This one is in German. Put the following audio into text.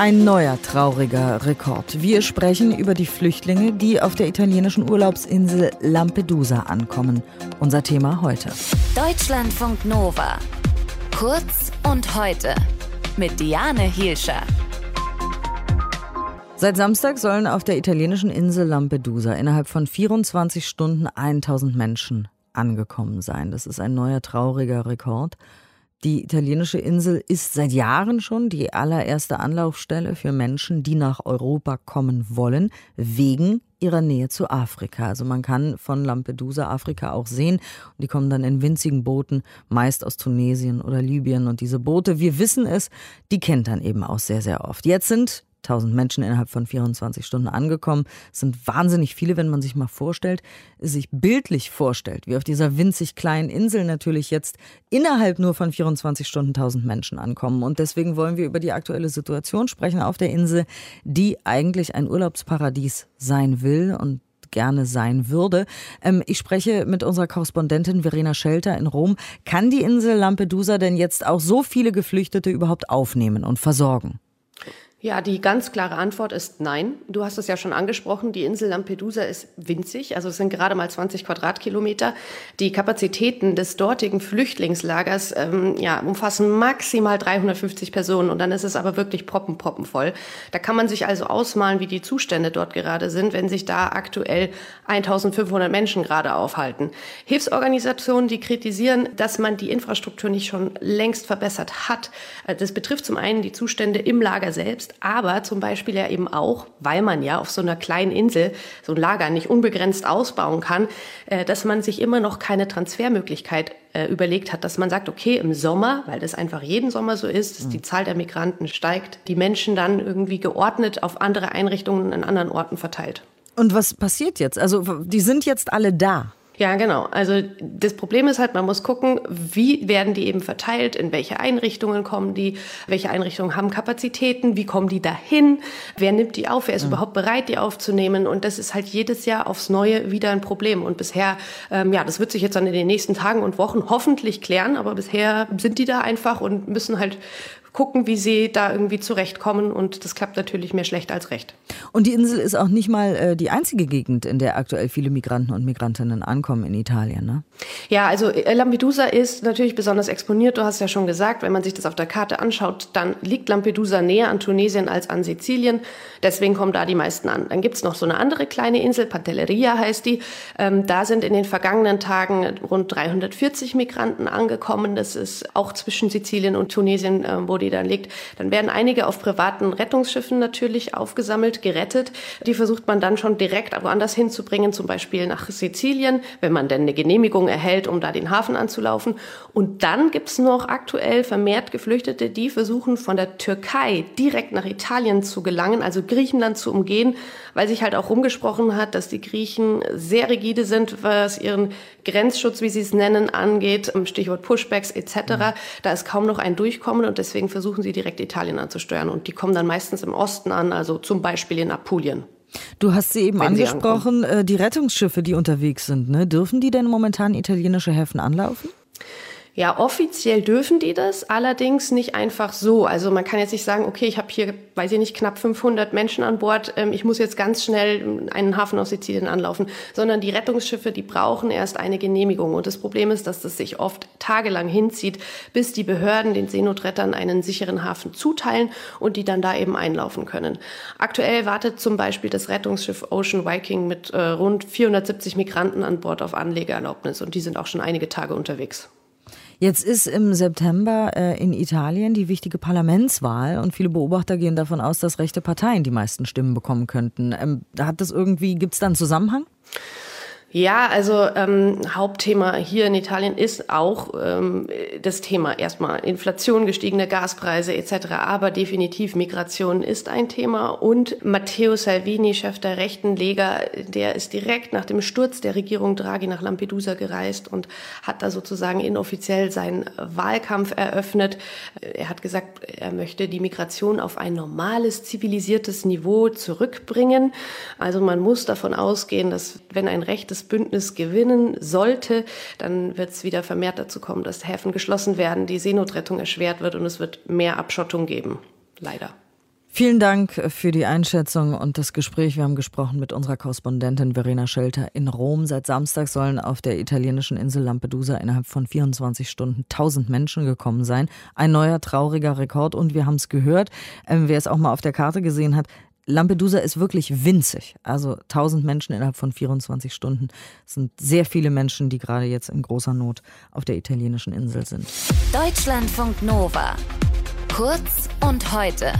Ein neuer trauriger Rekord. Wir sprechen über die Flüchtlinge, die auf der italienischen Urlaubsinsel Lampedusa ankommen. Unser Thema heute. Deutschlandfunk Nova. Kurz und heute. Mit Diane Hielscher. Seit Samstag sollen auf der italienischen Insel Lampedusa innerhalb von 24 Stunden 1000 Menschen angekommen sein. Das ist ein neuer trauriger Rekord. Die italienische Insel ist seit Jahren schon die allererste Anlaufstelle für Menschen, die nach Europa kommen wollen, wegen ihrer Nähe zu Afrika. Also man kann von Lampedusa Afrika auch sehen. Und die kommen dann in winzigen Booten, meist aus Tunesien oder Libyen. Und diese Boote, wir wissen es, die kennt dann eben auch sehr, sehr oft. Jetzt sind 1000 Menschen innerhalb von 24 Stunden angekommen. Es sind wahnsinnig viele, wenn man sich mal vorstellt, sich bildlich vorstellt, wie auf dieser winzig kleinen Insel natürlich jetzt innerhalb nur von 24 Stunden 1000 Menschen ankommen. Und deswegen wollen wir über die aktuelle Situation sprechen auf der Insel, die eigentlich ein Urlaubsparadies sein will und gerne sein würde. Ähm, ich spreche mit unserer Korrespondentin Verena Schelter in Rom. Kann die Insel Lampedusa denn jetzt auch so viele Geflüchtete überhaupt aufnehmen und versorgen? Ja, die ganz klare Antwort ist nein. Du hast es ja schon angesprochen, die Insel Lampedusa ist winzig, also es sind gerade mal 20 Quadratkilometer. Die Kapazitäten des dortigen Flüchtlingslagers ähm, ja, umfassen maximal 350 Personen und dann ist es aber wirklich proppen, proppen voll. Da kann man sich also ausmalen, wie die Zustände dort gerade sind, wenn sich da aktuell 1500 Menschen gerade aufhalten. Hilfsorganisationen, die kritisieren, dass man die Infrastruktur nicht schon längst verbessert hat. Äh, das betrifft zum einen die Zustände im Lager selbst, ist, aber zum Beispiel ja eben auch, weil man ja auf so einer kleinen Insel so ein Lager nicht unbegrenzt ausbauen kann, äh, dass man sich immer noch keine Transfermöglichkeit äh, überlegt hat, dass man sagt, okay, im Sommer, weil das einfach jeden Sommer so ist, dass die mhm. Zahl der Migranten steigt, die Menschen dann irgendwie geordnet auf andere Einrichtungen an anderen Orten verteilt. Und was passiert jetzt? Also die sind jetzt alle da. Ja, genau. Also das Problem ist halt, man muss gucken, wie werden die eben verteilt, in welche Einrichtungen kommen die, welche Einrichtungen haben Kapazitäten, wie kommen die dahin, wer nimmt die auf, wer ist mhm. überhaupt bereit, die aufzunehmen. Und das ist halt jedes Jahr aufs Neue wieder ein Problem. Und bisher, ähm, ja, das wird sich jetzt dann in den nächsten Tagen und Wochen hoffentlich klären, aber bisher sind die da einfach und müssen halt gucken, wie sie da irgendwie zurechtkommen. Und das klappt natürlich mehr schlecht als recht. Und die Insel ist auch nicht mal äh, die einzige Gegend, in der aktuell viele Migranten und Migrantinnen ankommen in Italien, ne? Ja, also äh, Lampedusa ist natürlich besonders exponiert. Du hast ja schon gesagt, wenn man sich das auf der Karte anschaut, dann liegt Lampedusa näher an Tunesien als an Sizilien. Deswegen kommen da die meisten an. Dann gibt's noch so eine andere kleine Insel, Pantelleria heißt die. Ähm, da sind in den vergangenen Tagen rund 340 Migranten angekommen. Das ist auch zwischen Sizilien und Tunesien, äh, wo die dann liegt. Dann werden einige auf privaten Rettungsschiffen natürlich aufgesammelt, gerettet. Die versucht man dann schon direkt woanders hinzubringen, zum Beispiel nach Sizilien, wenn man denn eine Genehmigung erhält, um da den Hafen anzulaufen. Und dann gibt's noch aktuell vermehrt Geflüchtete, die versuchen von der Türkei direkt nach Italien zu gelangen, also Griechenland zu umgehen, weil sich halt auch rumgesprochen hat, dass die Griechen sehr rigide sind, was ihren Grenzschutz, wie sie es nennen, angeht, Stichwort Pushbacks etc. Mhm. Da ist kaum noch ein Durchkommen und deswegen versuchen sie direkt Italien anzusteuern. Und die kommen dann meistens im Osten an, also zum Beispiel in Apulien. Du hast sie eben Wenn angesprochen, sie äh, die Rettungsschiffe, die unterwegs sind. Ne? Dürfen die denn momentan italienische Häfen anlaufen? Ja, offiziell dürfen die das, allerdings nicht einfach so. Also man kann jetzt nicht sagen, okay, ich habe hier, weiß ich nicht, knapp 500 Menschen an Bord, ähm, ich muss jetzt ganz schnell einen Hafen aus Sizilien anlaufen, sondern die Rettungsschiffe, die brauchen erst eine Genehmigung. Und das Problem ist, dass das sich oft tagelang hinzieht, bis die Behörden den Seenotrettern einen sicheren Hafen zuteilen und die dann da eben einlaufen können. Aktuell wartet zum Beispiel das Rettungsschiff Ocean Viking mit äh, rund 470 Migranten an Bord auf Anlegeerlaubnis und die sind auch schon einige Tage unterwegs. Jetzt ist im September äh, in Italien die wichtige Parlamentswahl und viele Beobachter gehen davon aus, dass rechte Parteien die meisten Stimmen bekommen könnten. Ähm, hat das irgendwie, gibt es da einen Zusammenhang? Ja, also ähm, Hauptthema hier in Italien ist auch ähm, das Thema erstmal Inflation, gestiegene Gaspreise etc. Aber definitiv Migration ist ein Thema. Und Matteo Salvini, Chef der rechten Lega, der ist direkt nach dem Sturz der Regierung Draghi nach Lampedusa gereist und hat da sozusagen inoffiziell seinen Wahlkampf eröffnet. Er hat gesagt, er möchte die Migration auf ein normales, zivilisiertes Niveau zurückbringen. Also man muss davon ausgehen, dass wenn ein rechtes dieses Bündnis gewinnen sollte, dann wird es wieder vermehrt dazu kommen, dass Häfen geschlossen werden, die Seenotrettung erschwert wird und es wird mehr Abschottung geben. Leider. Vielen Dank für die Einschätzung und das Gespräch. Wir haben gesprochen mit unserer Korrespondentin Verena Schelter in Rom. Seit Samstag sollen auf der italienischen Insel Lampedusa innerhalb von 24 Stunden 1000 Menschen gekommen sein. Ein neuer trauriger Rekord und wir haben es gehört. Ähm, wer es auch mal auf der Karte gesehen hat, Lampedusa ist wirklich winzig. Also 1000 Menschen innerhalb von 24 Stunden. Das sind sehr viele Menschen, die gerade jetzt in großer Not auf der italienischen Insel sind. Deutschlandfunk Nova. Kurz und heute.